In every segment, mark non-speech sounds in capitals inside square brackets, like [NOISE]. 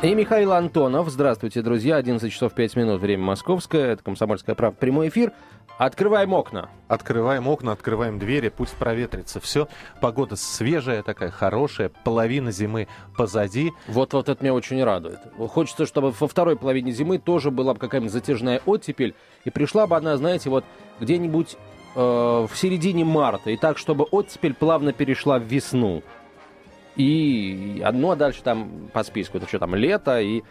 И Михаил Антонов. Здравствуйте, друзья. 11 часов 5 минут. Время московское. Это «Комсомольская правда». Прямой эфир. Открываем окна. Открываем окна, открываем двери, пусть проветрится все. Погода свежая такая, хорошая, половина зимы позади. Вот, вот это меня очень радует. Хочется, чтобы во второй половине зимы тоже была бы какая-нибудь затяжная оттепель, и пришла бы она, знаете, вот где-нибудь э, в середине марта, и так, чтобы оттепель плавно перешла в весну. И одно, а дальше там по списку, это что там, лето, и,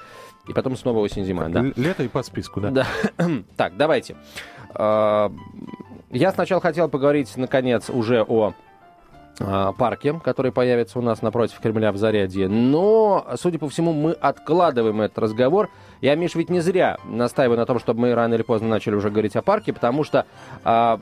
и потом снова осень-зима, да? Лето и по списку, да. Да. [CLEARS THROAT] так, давайте. А, я сначала хотел поговорить, наконец, уже о а, парке, который появится у нас напротив Кремля в Зарядье. Но, судя по всему, мы откладываем этот разговор. Я, Миш, ведь не зря настаиваю на том, чтобы мы рано или поздно начали уже говорить о парке, потому что а,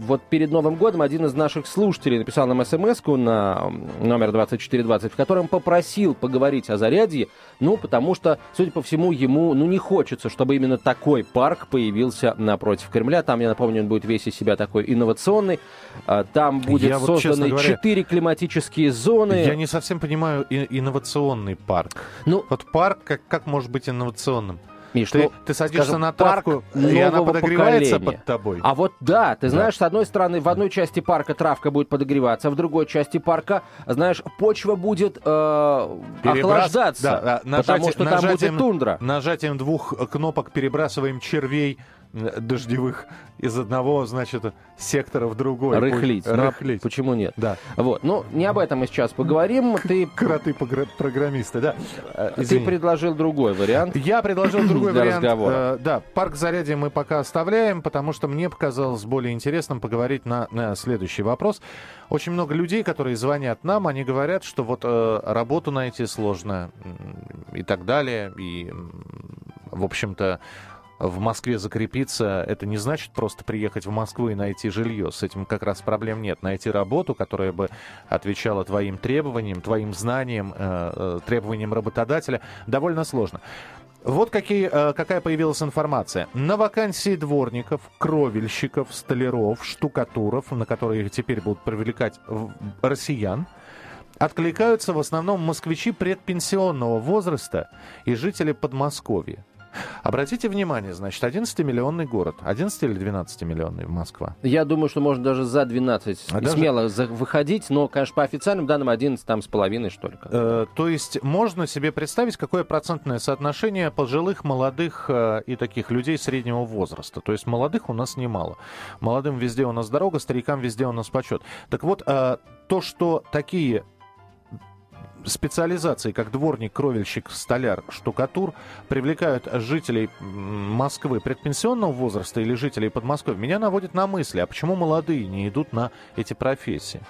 вот перед Новым годом один из наших слушателей написал нам смс на номер 2420, в котором попросил поговорить о Зарядье, ну, потому что, судя по всему, ему, ну, не хочется, чтобы именно такой парк появился напротив Кремля. Там, я напомню, он будет весь из себя такой инновационный. А, там будет я созданы четыре вот, климатические зоны. Я не совсем понимаю и, инновационный парк. Ну, вот парк, как, как может быть инновационным? Миш, ты, ну, ты садишься скажем, на травку, и она подогревается поколения. под тобой. А вот да, ты знаешь, да. с одной стороны, в одной части парка травка будет подогреваться, а в другой части парка, знаешь, почва будет э, охлаждаться, да, да, нажатие, потому что нажатием, там будет тундра. Нажатием двух кнопок перебрасываем червей дождевых из одного, значит, сектора в другой. Рыхлить. Ну, а Рыхлить. почему нет? Да. Вот. Ну, не об этом мы сейчас поговорим. [LAUGHS] Ты... Кроты-программисты, да. Э, Ты предложил другой вариант. Я предложил [CLEARS THROAT] другой вариант. разговора. Э, да, парк зарядья мы пока оставляем, потому что мне показалось более интересным поговорить на, на следующий вопрос. Очень много людей, которые звонят нам, они говорят, что вот э, работу найти сложно и так далее. И, в общем-то, в Москве закрепиться, это не значит просто приехать в Москву и найти жилье. С этим как раз проблем нет. Найти работу, которая бы отвечала твоим требованиям, твоим знаниям, э, э, требованиям работодателя, довольно сложно. Вот какие, э, какая появилась информация. На вакансии дворников, кровельщиков, столяров, штукатуров, на которые теперь будут привлекать россиян, откликаются в основном москвичи предпенсионного возраста и жители Подмосковья. Обратите внимание, значит, 11-миллионный город. 11 или 12-миллионный Москва? Я думаю, что можно даже за 12 а смело даже... выходить, но, конечно, по официальным данным 11 там с половиной, что ли. Э, то есть можно себе представить, какое процентное соотношение пожилых, молодых э, и таких людей среднего возраста. То есть молодых у нас немало. Молодым везде у нас дорога, старикам везде у нас почет. Так вот, э, то, что такие специализации, как дворник, кровельщик, столяр, штукатур, привлекают жителей Москвы предпенсионного возраста или жителей Подмосковья, меня наводит на мысли, а почему молодые не идут на эти профессии?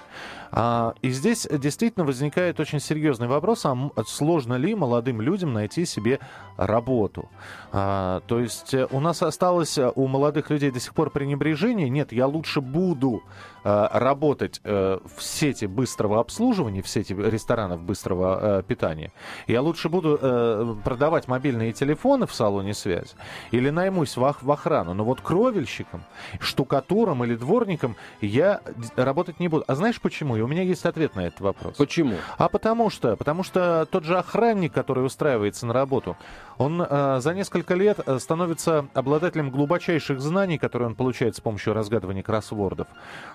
А, и здесь действительно возникает очень серьезный вопрос, а сложно ли молодым людям найти себе работу? А, то есть э, у нас осталось э, у молодых людей до сих пор пренебрежение, нет, я лучше буду а, работать в сети быстрого обслуживания, в сети ресторанов быстрого питания, я лучше буду продавать мобильные телефоны в салоне связи или наймусь в охрану, но вот кровельщиком, штукатуром или дворником я работать не буду. А знаешь почему? У меня есть ответ на этот вопрос. Почему? А потому что, потому что тот же охранник, который устраивается на работу, он э, за несколько лет э, становится обладателем глубочайших знаний, которые он получает с помощью разгадывания кроссвордов.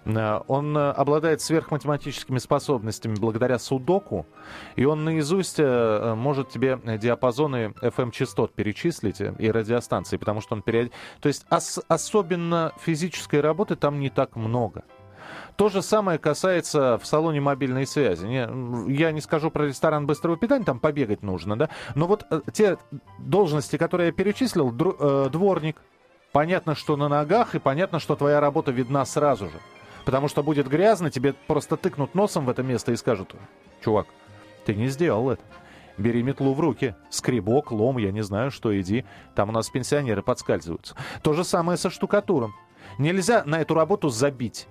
Э, он э, обладает сверхматематическими способностями благодаря судоку, и он наизусть э, э может тебе диапазоны FM-частот перечислить э, и радиостанции, потому что он период... То есть ос- особенно физической работы там не так много. То же самое касается в салоне мобильной связи. Не, я не скажу про ресторан быстрого питания, там побегать нужно, да. Но вот э, те должности, которые я перечислил, э, дворник, понятно, что на ногах, и понятно, что твоя работа видна сразу же. Потому что будет грязно, тебе просто тыкнут носом в это место и скажут, чувак, ты не сделал это. Бери метлу в руки. Скребок, лом, я не знаю, что, иди. Там у нас пенсионеры подскальзываются. То же самое со штукатуром. Нельзя на эту работу забить.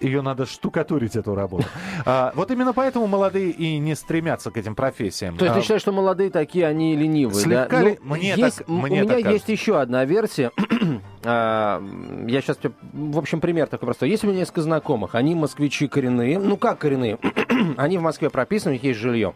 Ее надо штукатурить, эту работу. А, вот именно поэтому молодые и не стремятся к этим профессиям. То есть а, ты считаешь, что молодые такие, они ленивые, Слегка да? ли- Ну, мне есть, так- мне У меня так есть еще одна версия. [CLEARS THROAT] А, Я сейчас, в общем, пример такой простой. Есть у меня несколько знакомых, они москвичи коренные. Ну, как коренные? [CLEARS THROAT] Они в Москве прописаны, у них есть жилье.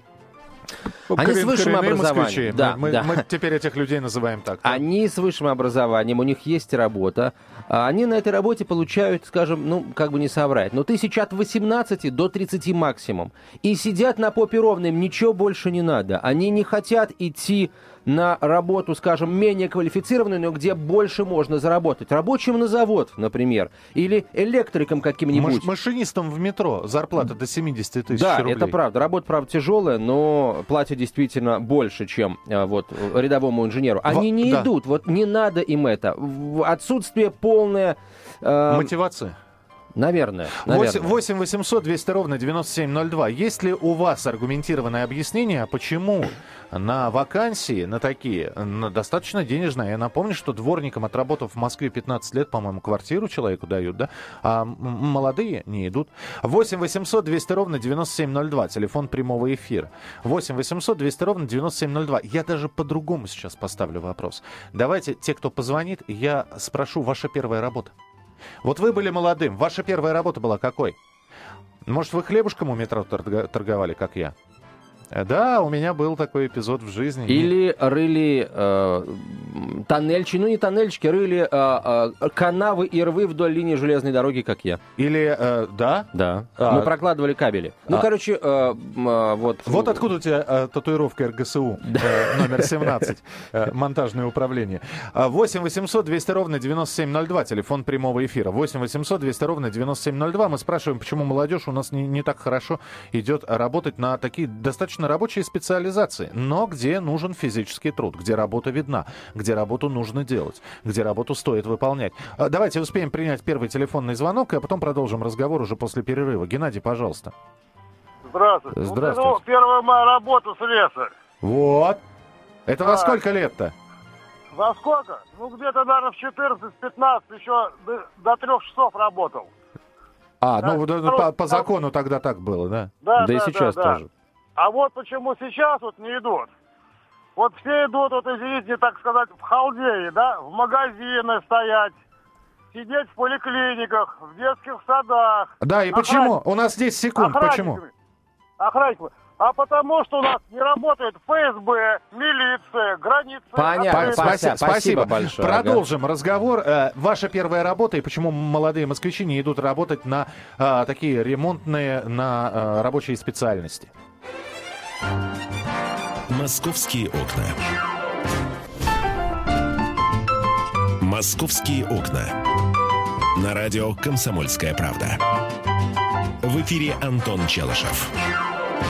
Они с высшим образованием. Да, мы, да. мы теперь этих людей называем так. Они с высшим образованием, у них есть работа. а Они на этой работе получают, скажем, ну, как бы не соврать, но тысяч от 18 до 30 максимум. И сидят на попе ровно, им ничего больше не надо. Они не хотят идти на работу, скажем, менее квалифицированную, но где больше можно заработать. Рабочим на завод, например, или электриком каким-нибудь. Маш- машинистам в метро зарплата до 70 тысяч Да, рублей. это правда. Работа, правда, тяжелая, но платят действительно больше, чем э, вот рядовому инженеру. Они не да. идут, вот не надо им это. В- Отсутствие полное, э, Мотивация. Наверное, 8, наверное. 8 800 200 ровно 9702. Есть ли у вас аргументированное объяснение, почему на вакансии, на такие, на достаточно денежные, я напомню, что дворникам, отработав в Москве 15 лет, по-моему, квартиру человеку дают, да, а молодые не идут. 8 800 200 ровно 9702, телефон прямого эфира. 8 800 200 ровно 9702. Я даже по-другому сейчас поставлю вопрос. Давайте, те, кто позвонит, я спрошу, ваша первая работа. Вот вы были молодым. Ваша первая работа была какой? Может, вы хлебушком у метро торговали, как я? Э, Да, у меня был такой эпизод в жизни. Или рыли э, тоннельчики, ну не тоннельчики, рыли э, э, канавы и рвы вдоль линии железной дороги, как я. Или, э, да? Да. А. Мы прокладывали кабели. Ну, А. короче, э, э, вот... Вот откуда у тебя э, татуировка РГСУ, э, номер 17, э, монтажное управление. А, 8 800 200 ровно 9702, телефон прямого эфира. 8 800 200 ровно 9702. Мы спрашиваем, почему молодежь у нас не, не так хорошо идет работать на такие достаточно рабочие специализации, но где нужен физический труд, где работа видна, где работу нужно делать, где работу стоит выполнять. А, Давайте успеем принять первый телефонный звонок, а потом продолжим разговор уже после перерыва. Геннадий, пожалуйста. Здравствуйте. Здравствуйте. Ну, первая моя работа слесарь. Вот. Это во Так. сколько лет-то? За сколько? Ну, где-то, наверное, в 14-15 еще до, до трех часов работал. А, Да, ну да, второй- по, по закону тогда так было, да? Да, Да и да, сейчас да, да. А вот почему сейчас вот не идут. Вот все идут, вот извините, так сказать, в халдеи, да, в магазины стоять, сидеть в поликлиниках, в детских садах. Да, и почему? У нас 10 секунд, почему? охранниками. Охранниками. А потому что у нас не работает ФСБ, милиция, границы. Понятно. Спасибо, Спасибо, спасибо большое, Продолжим разговор. Э, Ваша первая работа и почему молодые москвичи не идут работать на э, такие ремонтные, на э, рабочие специальности? «Московские окна». «Московские окна». На радио «Комсомольская правда». В эфире Антон Челышев.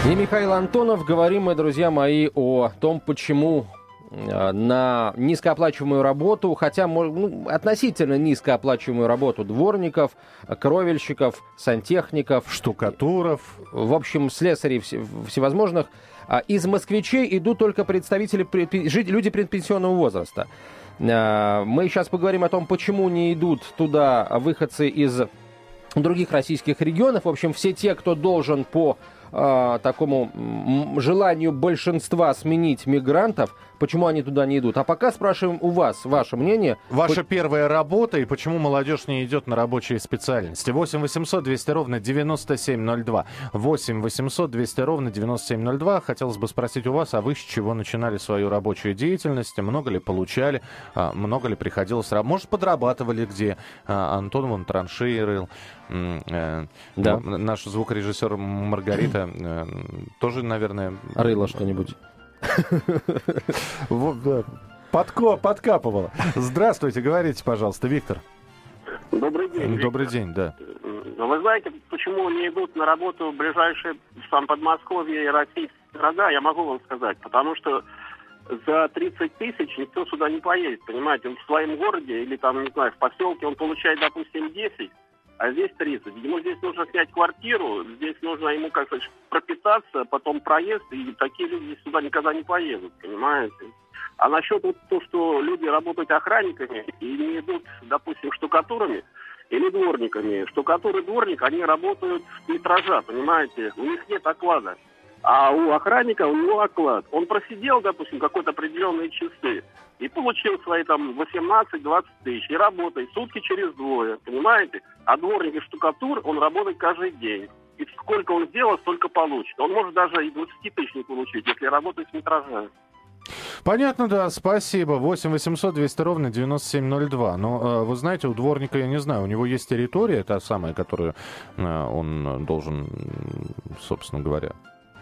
И Михаил Антонов. Говорим мы, друзья мои, о том, почему э, на низкооплачиваемую работу, хотя ну, относительно низкооплачиваемую работу дворников, кровельщиков, сантехников, Штукатуров. в общем, слесарей все- всевозможных, из москвичей идут только представители, люди предпенсионного возраста. А, Мы сейчас поговорим о том, почему не идут туда выходцы из других российских регионов. В общем, все те, кто должен по а, такому желанию большинства сменить мигрантов, почему они туда не идут. А пока спрашиваем у вас ваше мнение. Ваша первая работа и почему молодежь не идет на рабочие специальности. 8 800 200 ровно 9702. 8 800 200 ровно 9702. Хотелось бы спросить у вас, а вы с чего начинали свою рабочую деятельность? Много ли получали? А, Много ли приходилось работать? Может, подрабатывали где? А, Антон вон траншеи рыл. Э, Да. Наш звукорежиссер Маргарита э, тоже, наверное... Рыло что-нибудь. Вот, да. Подко, подкапывала. Здравствуйте, говорите, пожалуйста, Виктор. Добрый день. Добрый день, да. Ну, Вы знаете, почему не идут на работу ближайшие там Подмосковье и российские города, я могу вам сказать. Потому что за 30 тысяч никто сюда не поедет, понимаете? Он в своем городе или там, не знаю, в поселке он получает, допустим, 10, а здесь 30. Ему здесь нужно снять квартиру, здесь нужно ему, как сказать, пропитаться, потом проезд, и такие люди сюда никогда не поедут, понимаете? А насчет вот то, что люди работают охранниками и не идут, допустим, штукатурами, или дворниками. Штукатур и дворник, они работают с метража, понимаете? У них нет оклада. А у охранника у него оклад. Он просидел, допустим, какой-то определенные часы и получил свои там 18-20 тысяч. И работает сутки через двое, понимаете? А дворник и штукатур, он работает каждый день. И сколько он сделал, столько получит. Он может даже и 20 тысяч не получить, если работает с метража. Понятно, да, спасибо. 8 800 200 ровно 9702. Но э, вы знаете, у дворника, я не знаю, у него есть территория, та самая, которую э, он должен, собственно говоря,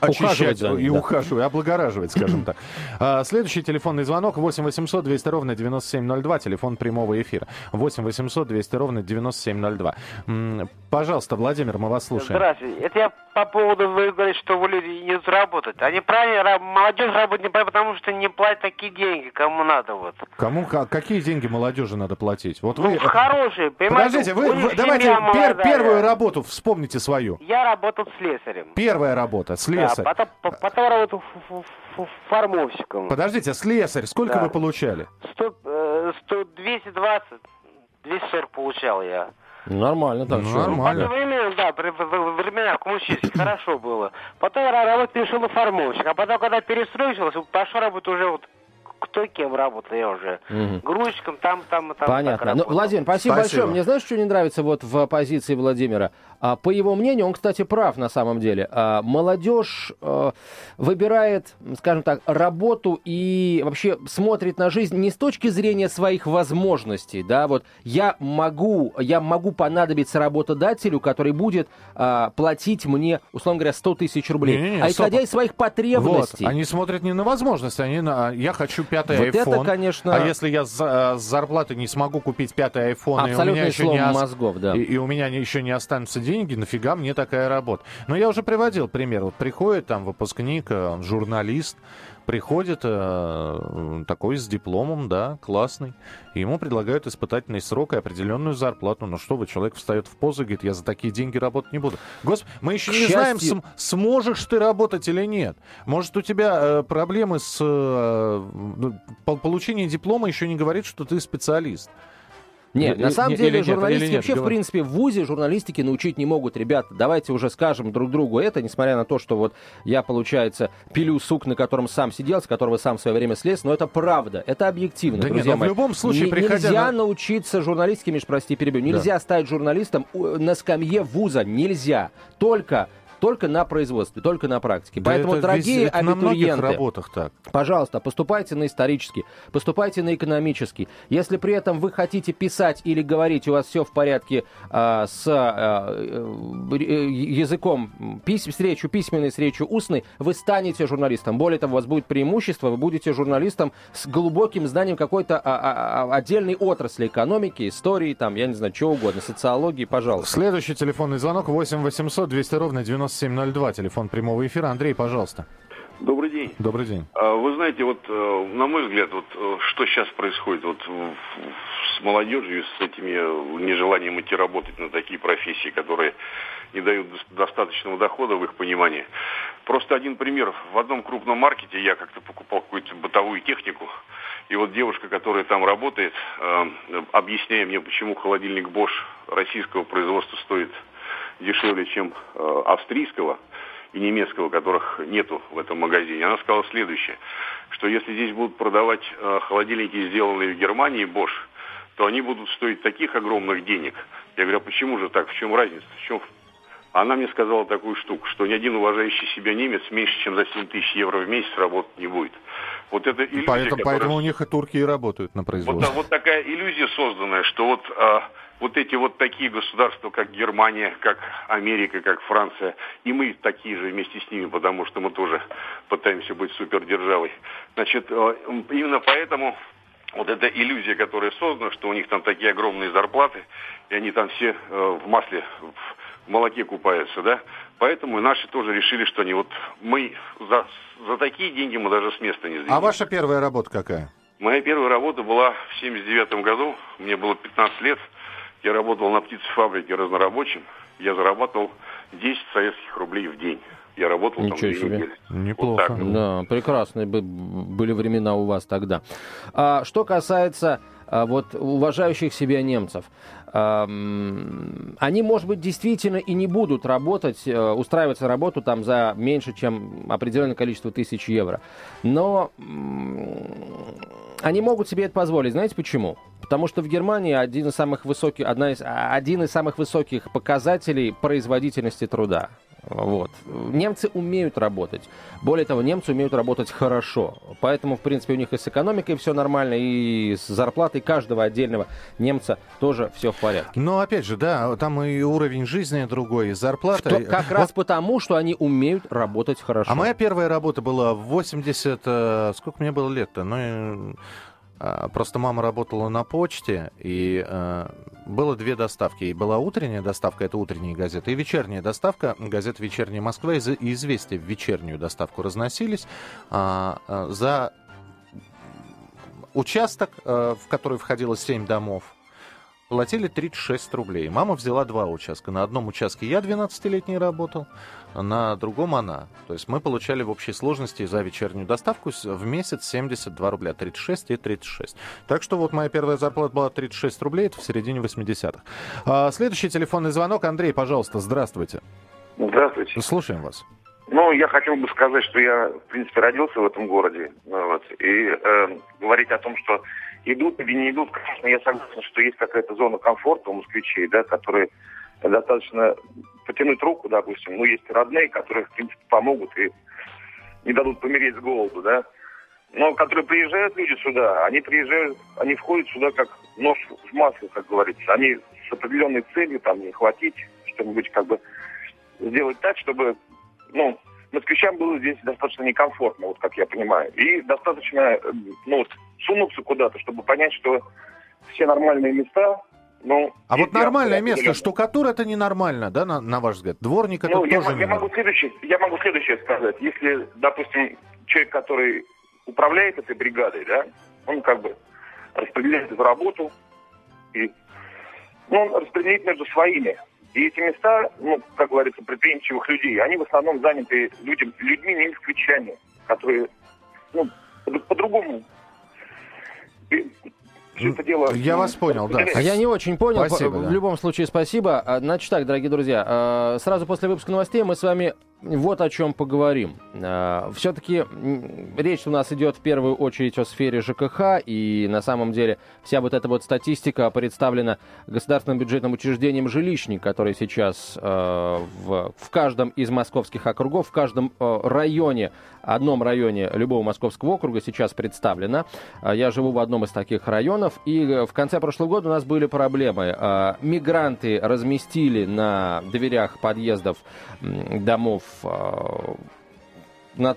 очищать за ним, и да. ухаживать, облагораживать, скажем [CLEARS THROAT] так. А, следующий телефонный звонок 8 800 200 ровно 9702, телефон прямого эфира. 8 800 200 ровно 9702. Пожалуйста, Владимир, мы вас слушаем. Здравствуйте. Это я по поводу, вы говорите, что люди не заработают. Они правильно, молодежь работает не потому, что не платят такие деньги, кому надо вот. Кому, какие деньги молодежи надо платить? Вот вы... Ну, хорошие, понимаете? Подождите, вы, вы давайте пер, первую работу вспомните свою. Я работал слесарем. Первая работа, слесарь. Да, потом, потом работал формовщиком. Подождите, слесарь, сколько да. вы получали? 100, 100, 220, 240 получал я. Нормально так. Ну, нормально. Ну, времена, да, при, времена коммунистических хорошо было. Потом я работал, перешел на формовщик. А потом, когда перестроился, пошел работать уже вот кто кем работал, я уже угу. грузчиком, там, там, там. Понятно. Ну, Владимир, спасибо, спасибо большое. Мне знаешь, что не нравится вот в позиции Владимира? А, по его мнению, он, кстати, прав на самом деле. А, молодежь а, выбирает, скажем так, работу и вообще смотрит на жизнь не с точки зрения своих возможностей, да, вот я могу, я могу понадобиться работодателю, который будет а, платить мне, условно говоря, 100 тысяч рублей, не, не, не, а исходя стоп. из своих потребностей. Вот, они смотрят не на возможности, они на, я хочу пятый вот iPhone, это, конечно... а если я с, с зарплаты не смогу купить пятый iPhone, и у меня еще не мозгов, да. и, и у меня еще не останутся деньги, нафига мне такая работа? Но я уже приводил пример. Вот приходит там выпускник, э, журналист, приходит э, такой с дипломом, да, классный, и ему предлагают испытательный срок и определенную зарплату. Ну что вы, человек встает в позу и говорит, я за такие деньги работать не буду. Господи, мы еще К не счастью... знаем, см- сможешь ты работать или нет. Может, у тебя э, проблемы с э, ну, получением диплома еще не говорит, что ты специалист. Нет, на самом деле журналистики вообще, в принципе, в ВУЗе журналистики научить не могут. Ребята, давайте уже скажем друг другу это, несмотря на то, что вот я, получается, пилю сук, на котором сам сидел, с которого сам в свое время слез, но это правда, это объективно, да друзья нет, мои. в любом случае, не, приходя Нельзя на... научиться журналистике, Миш, прости, перебью, нельзя да. стать журналистом на скамье ВУЗа, нельзя. Только только на производстве, только на практике. Да Поэтому, дорогие везде, абитуриенты, на работах так. пожалуйста, поступайте на исторический, поступайте на экономический. Если при этом вы хотите писать или говорить, у вас все в порядке а, с а, э, языком, пись, с речью письменной, с речью устной, вы станете журналистом. Более того, у вас будет преимущество, вы будете журналистом с глубоким знанием какой-то а, а, а, отдельной отрасли экономики, истории, там, я не знаю, чего угодно, социологии, пожалуйста. Следующий телефонный звонок 8 800 200 ровно 90 9702, телефон прямого эфира. Андрей, пожалуйста. Добрый день. Добрый день. А, вы знаете, вот э, на мой взгляд, вот э, что сейчас происходит вот с молодежью, с этими э, нежеланием идти работать на такие профессии, которые не дают достаточного дохода в их понимании. Просто один пример. В одном крупном маркете я как-то покупал какую-то бытовую технику, и вот девушка, которая там работает, объясняя мне, почему холодильник Bosch российского производства стоит дешевле, чем э, австрийского и немецкого, которых нету в этом магазине. Она сказала следующее, что если здесь будут продавать э, холодильники, сделанные в Германии, Bosch, то они будут стоить таких огромных денег. Я говорю, а почему же так? В чем разница? В чем? Она мне сказала такую штуку, что ни один уважающий себя немец меньше, чем за 7 тысяч евро в месяц работать не будет. Вот это иллюзия, поэтому, которая... поэтому у них и турки и работают на производстве. Вот, вот такая иллюзия созданная, что вот а, вот эти вот такие государства, как Германия, как Америка, как Франция, и мы такие же вместе с ними, потому что мы тоже пытаемся быть супердержавой. Значит, э, именно поэтому вот эта иллюзия, которая создана, что у них там такие огромные зарплаты, и они там все э, в масле, в молоке купаются, да, поэтому и наши тоже решили, что они вот, мы за, за такие деньги мы даже с места не сдвинем. А ваша первая работа какая? Моя первая работа была в 79 году, мне было 15 лет, я работал на птицефабрике разнорабочим. Я зарабатывал 10 советских рублей в день. Я работал Ничего там две себе. недели. Неплохо. Вот да, прекрасные были времена у вас тогда. А, что касается вот уважающих себя немцев. Они, может быть, действительно и не будут работать, э, устраиваться на работу там за меньше, чем определенное количество тысяч евро. Но они могут себе это позволить. Знаете почему? Потому что в Германии один из самых высоких, одна из, один из самых высоких показателей производительности труда. Вот. Немцы умеют работать. Более того, немцы умеют работать хорошо. Поэтому, в принципе, у них и с экономикой все нормально, и с зарплатой каждого отдельного немца тоже все в порядке. Но, опять же, да, там и уровень жизни другой, и зарплата. Что, как вот. раз потому, что они умеют работать хорошо. А моя первая работа была в 80... Э, сколько мне было лет-то? Ну, просто мама работала на почте, и э, было две доставки. И была утренняя доставка, это утренние газеты, и вечерняя доставка, газета «Вечерняя Москва» и «Известия» в вечернюю доставку разносились. Э, э, за участок, э, в который входило семь домов, платили 36 рублей. Мама взяла два участка. На одном участке я 12-летний работал, на другом она. То есть мы получали в общей сложности за вечернюю доставку в месяц 72 рубля. 36 и 36. Так что вот моя первая зарплата была 36 рублей, это в середине 80-х. А, следующий телефонный звонок. Андрей, пожалуйста, здравствуйте. Здравствуйте. Слушаем вас. Ну, я хотел бы сказать, что я, в принципе, родился в этом городе. Вот, и э, говорить о том, что идут или не идут, конечно, я согласен, что есть какая-то зона комфорта у москвичей, да, которые достаточно потянуть руку, допустим. Ну, есть родные, которые, в принципе, помогут и не дадут помереть с голоду, да. Но которые приезжают люди сюда, они приезжают, они входят сюда как нож в масло, как говорится. Они с определенной целью, там, не хватить, что-нибудь как бы сделать так, чтобы, ну, москвичам было здесь достаточно некомфортно, вот как я понимаю. И достаточно, ну, вот, сунуться куда-то, чтобы понять, что все нормальные места, ну, а вот нормальное место, определенно. штукатура это ненормально, да, на, на ваш взгляд? Дворник это ну, тоже я, я могу следующее, я могу следующее сказать. Если, допустим, человек, который управляет этой бригадой, да, он как бы распределяет эту работу, и ну, он распределяет между своими. И эти места, ну, как говорится, предприимчивых людей, они в основном заняты людям, людьми, не москвичами, которые, ну, по-другому все это дело... Я вас понял, да. Я не очень понял. Спасибо, в, да. в любом случае, спасибо. А, значит так, дорогие друзья, а, сразу после выпуска новостей мы с вами вот о чем поговорим. А, Все-таки речь у нас идет в первую очередь о сфере ЖКХ, и на самом деле вся вот эта вот статистика представлена государственным бюджетным учреждением «Жилищник», который сейчас в, в каждом из московских округов, в каждом районе, одном районе любого московского округа сейчас представлена. Я живу в одном из таких районов, и в конце прошлого года у нас были проблемы. Мигранты разместили на дверях подъездов домов Э, на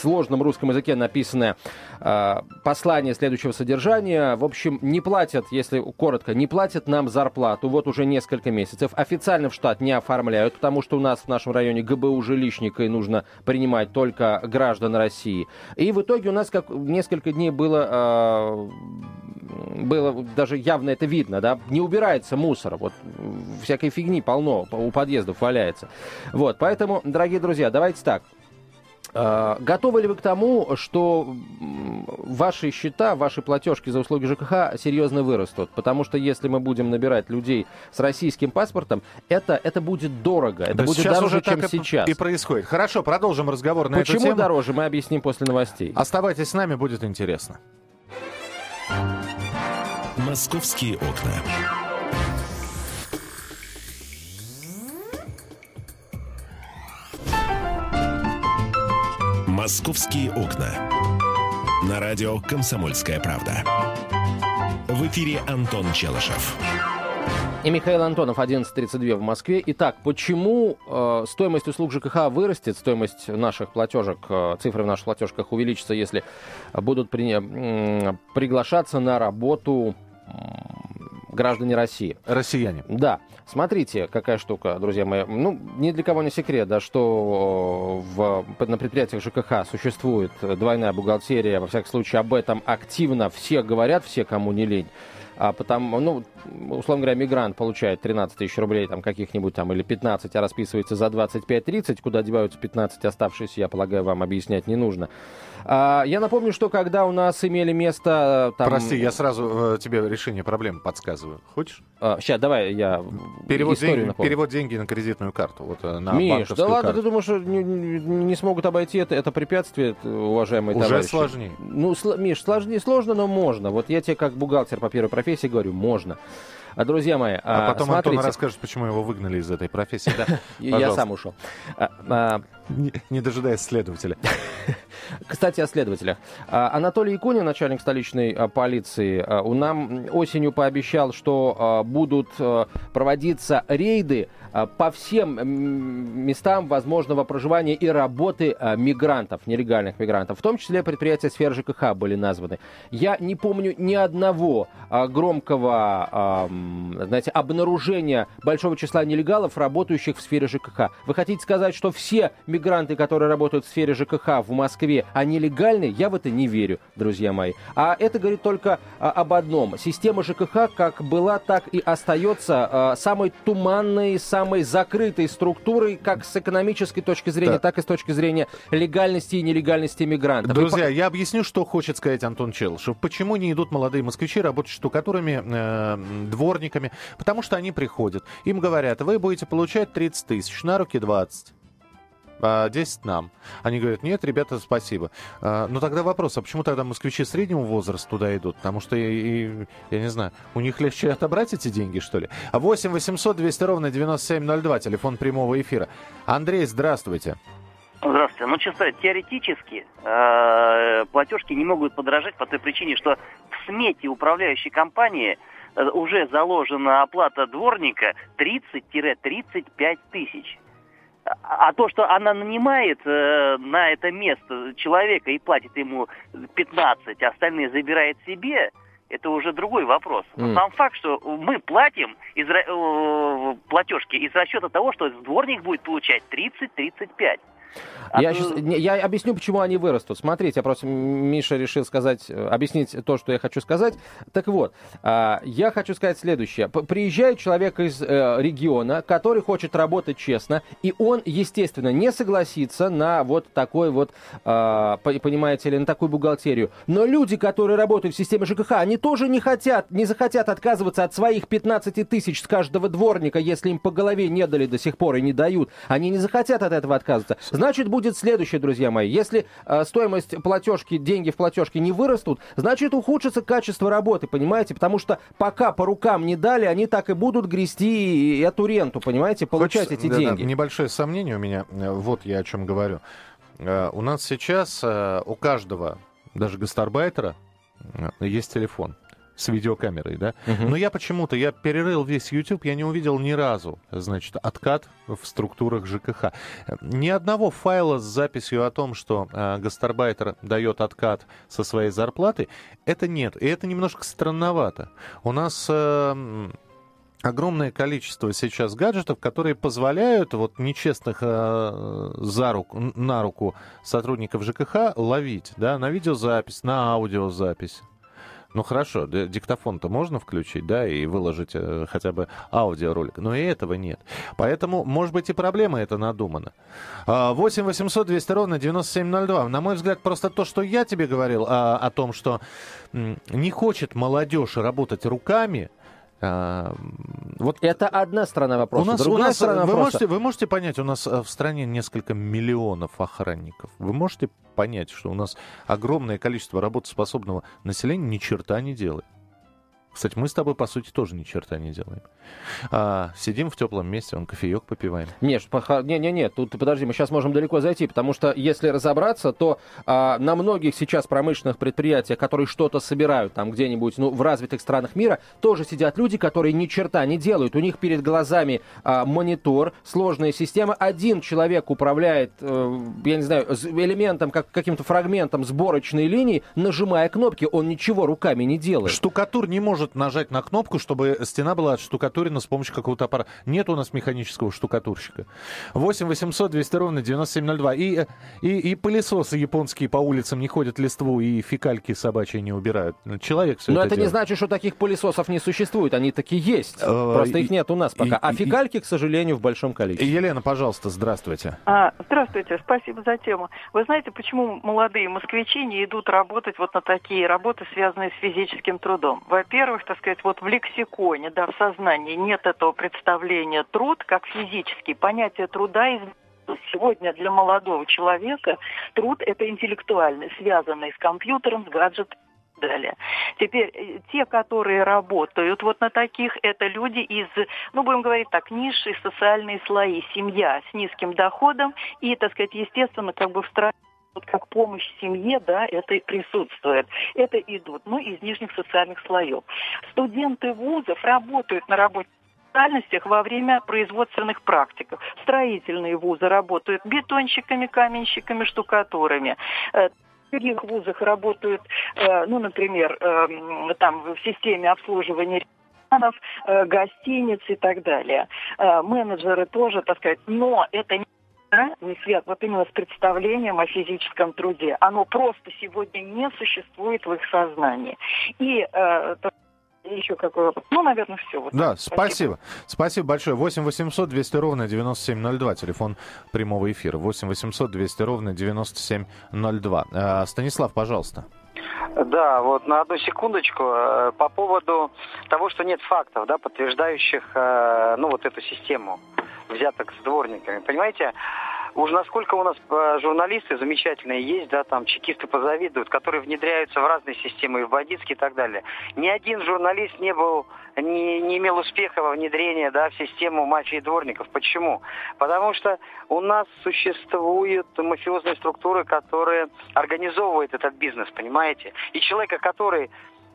сложном русском языке написанное э, послание следующего содержания. В общем, не платят, если коротко, не платят нам зарплату вот уже несколько месяцев. Официально в штат не оформляют, потому что у нас в нашем районе ГБУ жилищника и нужно принимать только граждан России. И в итоге у нас как несколько дней было, э, было даже явно это видно, да, не убирается мусор, вот всякой фигни полно у подъездов валяется. Вот, поэтому, дорогие друзья, давайте так. А, готовы ли вы к тому, что ваши счета, ваши платежки за услуги ЖКХ серьезно вырастут? Потому что если мы будем набирать людей с российским паспортом, это, это будет дорого. Это да будет дороже, уже чем так сейчас. И происходит. Хорошо, продолжим разговор на Почему эту тему. Почему дороже, мы объясним после новостей. Оставайтесь с нами, будет интересно. Московские окна. «Московские окна». На радио «Комсомольская правда». В эфире Антон Челышев. И Михаил Антонов, 11.32 в Москве. Итак, почему э, стоимость услуг ЖКХ вырастет, стоимость наших платежек, э, цифры в наших платежках увеличатся, если будут при, э, приглашаться на работу граждане России. Россияне. Да. Смотрите, какая штука, друзья мои. Ну, ни для кого не секрет, да, что в, на предприятиях ЖКХ существует двойная бухгалтерия. Во всяком случае, об этом активно все говорят, все, кому не лень. А потому, ну, условно говоря, мигрант получает 13 тысяч рублей там каких-нибудь там или 15, а расписывается за 25-30, куда деваются 15 оставшиеся, я полагаю, вам объяснять не нужно. А, я напомню, что когда у нас имели место... Э, там... Прости, я сразу э, тебе решение проблемы подсказываю. Хочешь? А, сейчас, давай я перевод деньги, напомню. Перевод деньги на кредитную карту. Вот, э, на Миш, да ладно, карту. ты думаешь, что не, не смогут обойти это, это препятствие, уважаемые Уже товарищи? Уже сложнее. Ну, сл- Миш, сложнее, сложно, но можно. Вот я тебе как бухгалтер по первой профессии говорю, можно. А, друзья мои, а, а потом смотрите... Антон расскажет, почему его выгнали из этой профессии. [LAUGHS] Я сам ушел. А, а, не, не дожидаясь следователя. [LAUGHS] Кстати, о следователях. Анатолий Якунин, начальник столичной полиции, у нам осенью пообещал, что будут проводиться рейды по всем местам возможного проживания и работы мигрантов, нелегальных мигрантов. В том числе предприятия сферы ЖКХ были названы. Я не помню ни одного громкого, знаете, обнаружения большого числа нелегалов, работающих в сфере ЖКХ. Вы хотите сказать, что все мигранты которые работают в сфере ЖКХ в Москве, они легальны, я в это не верю, друзья мои. А это говорит только об одном. Система ЖКХ как была, так и остается самой туманной, самой закрытой структурой, как с экономической точки зрения, да. так и с точки зрения легальности и нелегальности мигрантов. Друзья, и... я объясню, что хочет сказать Антон Челышев. Почему не идут молодые москвичи работать штукатурами, э, дворниками? Потому что они приходят. Им говорят, вы будете получать 30 тысяч, на руки 20 а 10 нам. Они говорят, нет, ребята, спасибо. А, ну тогда вопрос, а почему тогда москвичи среднего возраста туда идут? Потому что, я не знаю, у них легче отобрать эти деньги, что ли? 8 800 200 ровно 9702, телефон прямого эфира. Андрей, здравствуйте. Здравствуйте. Ну, чисто теоретически э, платежки не могут подорожать по той причине, что в смете управляющей компании э, уже заложена оплата дворника 30-35 тысяч. А то, что она нанимает э, на это место человека и платит ему 15, а остальные забирает себе, это уже другой вопрос. Mm. Сам факт, что мы платим из, э, платежки из расчета того, что дворник будет получать 30-35. Я, сейчас, я объясню, почему они вырастут. Смотрите, я просто Миша решил сказать, э, объяснить то, что я хочу сказать. Так вот, а, я хочу сказать следующее. Приезжает человек из э, региона, который хочет работать честно, и он, естественно, не согласится на вот такой вот, а, понимаете ли, на такую бухгалтерию. Но люди, которые работают в системе ЖКХ, они тоже не хотят, не захотят отказываться от своих 15 тысяч с каждого дворника, если им по голове не дали до сих пор и не дают. Они не захотят от этого отказываться. Значит, будет следующее, друзья мои. Если э, стоимость платежки, деньги в платежке не вырастут, значит, ухудшится качество работы, понимаете? Потому что пока по рукам не дали, они так и будут грести эту ренту, понимаете, получать Хочется, эти да, деньги. Да, небольшое сомнение у меня, э, вот я о чем говорю. Э, у нас сейчас э, у каждого, даже гастарбайтера, есть телефон с видеокамерой, да. Угу. Но я почему-то, я перерыл весь YouTube, я не увидел ни разу, значит, откат в структурах ЖКХ. Ни одного файла с записью о том, что э, гастарбайтер дает откат со своей зарплаты, это нет. И это немножко странновато. У нас... Э, огромное количество сейчас гаджетов, которые позволяют вот нечестных э, за руку, на руку сотрудников ЖКХ ловить, да, на видеозапись, на аудиозапись. Ну хорошо, диктофон-то можно включить, да, и выложить э, хотя бы аудиоролик, но и этого нет. Поэтому, может быть, и проблема это надумана. 8 800 200 ровно 9702. На мой взгляд, просто то, что я тебе говорил а, о том, что не хочет молодежь работать руками, а, вот это одна сторона вопроса. У нас, Другая у нас, сторона вы, вопроса... можете, вы можете понять, у нас э, в стране несколько миллионов охранников. Вы можете понять, что у нас огромное количество работоспособного населения ни черта не делает. Кстати, мы с тобой, по сути, тоже ни черта не делаем. А, сидим в теплом месте, он кофеек попиваем. Нет, не-не-не, тут подожди, мы сейчас можем далеко зайти, потому что если разобраться, то а, на многих сейчас промышленных предприятиях, которые что-то собирают там где-нибудь ну, в развитых странах мира, тоже сидят люди, которые ни черта не делают. У них перед глазами а, монитор, сложная система. Один человек управляет, э, я не знаю, элементом, как, каким-то фрагментом сборочной линии, нажимая кнопки, он ничего руками не делает. Штукатур не может может нажать на кнопку, чтобы стена была отштукатурена с помощью какого-то аппарата. Нет у нас механического штукатурщика. 8 800 200 ровно 9702. И, и, и пылесосы японские по улицам не ходят листву, и фекальки собачьи не убирают. Человек все Но это это не делает. значит, что таких пылесосов не существует. Они такие есть. Э, Просто их нет у нас пока. и- А и- фекальки, к сожалению, в большом количестве. Елена, пожалуйста, здравствуйте. А, здравствуйте, спасибо за тему. Вы знаете, почему молодые москвичи не идут работать вот на такие работы, связанные с физическим трудом? Во-первых, так сказать, вот в лексиконе, да, в сознании нет этого представления труд как физический. Понятие труда из Сегодня для молодого человека труд – это интеллектуальный, связанный с компьютером, с гаджетом далее. Теперь, э, те, которые работают вот на таких, это люди из, ну, будем говорить так, низшие социальные слои, семья с низким доходом и, так сказать, естественно, как бы в стране вот как помощь семье, да, это и присутствует. Это идут, ну, из нижних социальных слоев. Студенты вузов работают на работе специальностях во время производственных практик. Строительные вузы работают бетонщиками, каменщиками, штукатурами. Э, других вузах работают, э, ну, например, эм, там в системе обслуживания ресторанов, э, гостиниц и так далее. Менеджеры тоже, так сказать, но это не да, не связано вот именно с представлением о физическом труде. Оно просто сегодня не существует в их сознании. И э, еще какой вопрос? Ну, наверное, все. Вот Да, так. спасибо. Спасибо большое. 8 800 200 ровно 9702. Телефон прямого эфира. 8 800 200 ровно 9702. А, Станислав, пожалуйста. Да, вот на одну секундочку э, по поводу того, что нет фактов, да, подтверждающих, э, ну, вот эту систему взяток с дворниками. Понимаете, уж насколько у нас э, журналисты замечательные есть, да, там чекисты позавидуют, которые внедряются в разные системы, и в бандитские и так далее. Ни один журналист не был, не, не имел успеха во внедрении, да, в систему мафии дворников. Почему? Потому что у нас существуют мафиозные структуры, которые организовывают этот бизнес, понимаете? И человека, который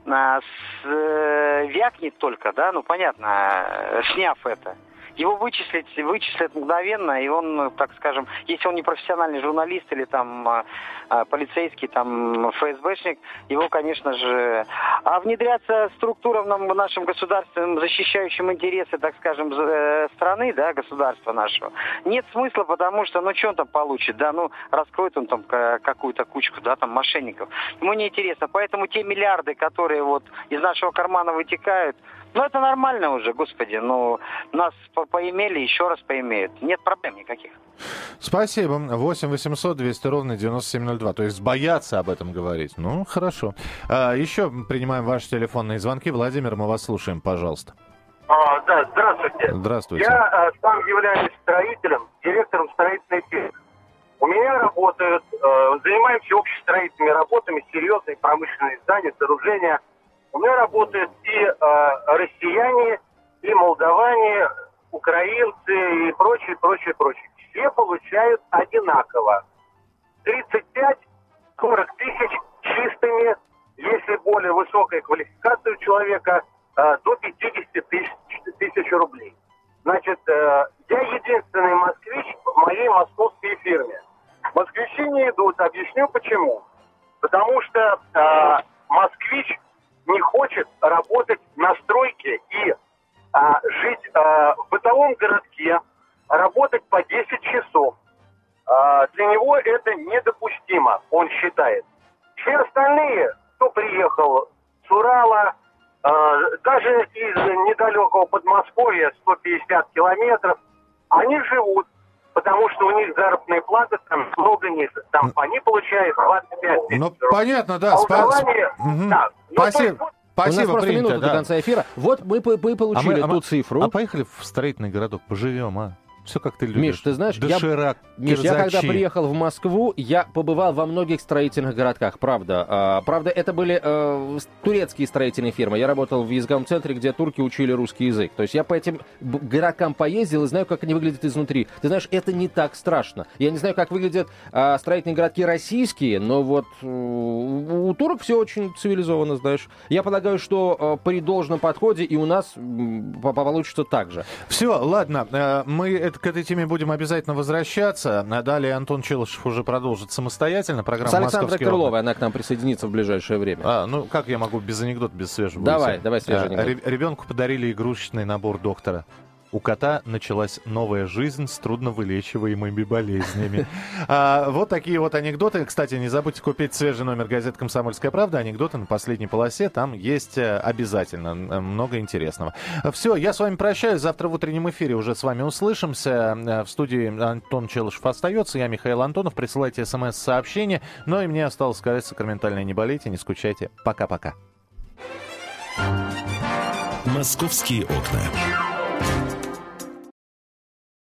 а, э, вякнет только, да, ну понятно, э, сняв это, его вычислить, вычислят мгновенно, и он, так скажем, если он не профессиональный журналист или там а, а, полицейский, там ФСБшник, его, конечно же... А внедряться структурам нам, нашим государственным, защищающим интересы, так скажем, э, страны, да, государства нашего, нет смысла, потому что, ну, что он там получит, да, ну, раскроет он там ка- какую-то кучку, да, там, мошенников. Ему неинтересно. Поэтому те миллиарды, которые вот из нашего кармана вытекают, ну, это нормально уже, господи. Ну, нас по- поимели, еще раз поимеют. Нет проблем никаких. Спасибо. 8 800 200 ровно 9702. То есть боятся об этом говорить. Ну, хорошо. А, еще принимаем ваши телефонные звонки. Владимир, мы вас слушаем, пожалуйста. А, да, здравствуйте. Здравствуйте. Я а, сам являюсь строителем, директором строительной фирмы. У меня работают, э, занимаемся общестроительными работами, серьезные промышленные здания, сооружения. У меня работают и э, россияне, и молдаване, украинцы и прочее, прочее, прочее. Все получают одинаково. 35-40 тысяч чистыми, если более высокая квалификация у человека, э, до 50 тысяч, тысяч рублей. Значит, э, я единственный москвич в моей московской фирме. Москвичи не идут, объясню почему. Потому что э, москвич работать на стройке и а, жить э, в бытовом городке, работать по 10 часов. А, для него это недопустимо, он считает. Все остальные, кто приехал с Урала, а, даже из недалекого Подмосковья, 150 километров, они живут, потому что у них заработная плата там много ниже. Там они получают 25 тысяч Ну, рублей. понятно, да. А спа- молдаване- Мгм. да. Ну, то есть Спасибо. У нас просто принято, минута да. до конца эфира. Вот мы, по- мы получили а мы- ту цифру. А поехали в строительный городок, поживем, а? Все как ты любишь. Миш, ты знаешь, я- Доширак, Миш, я когда приехал в Москву, я побывал во многих строительных городках, правда. А, правда, это были с- турецкие строительные фирмы. Я работал в языковом центре, где турки учили русский язык. То есть я по этим городкам поездил и знаю, как они выглядят изнутри. Ты знаешь, это не так страшно. Я не знаю, как выглядят а, строительные городки российские, но вот э, у турок все очень цивилизованно, знаешь. Я полагаю, что э, при должном подходе и у нас по- получится так же. Все, ладно, мы эту к этой теме будем обязательно возвращаться. А далее Антон Челышев уже продолжит самостоятельно программу С Александрой «Московский Крыловой, окна». она к нам присоединится в ближайшее время. А, ну как я могу без анекдота, без свежего? Давай, давай свежий А, анекдот. ре- Ребенку подарили игрушечный набор доктора. У кота началась новая жизнь с трудновылечиваемыми болезнями. [LAUGHS] А, вот такие вот анекдоты. Кстати, не забудьте купить свежий номер газеты «Комсомольская правда». Анекдоты на последней полосе. Там есть э, обязательно э, много интересного. Все, я с вами прощаюсь. Завтра в утреннем эфире уже с вами услышимся. Э, В студии Антон Челышев остается. Я Михаил Антонов. Присылайте смс-сообщения. Ну и мне осталось сказать сакраментально не болейте, не скучайте. Пока-пока. «Московские окна».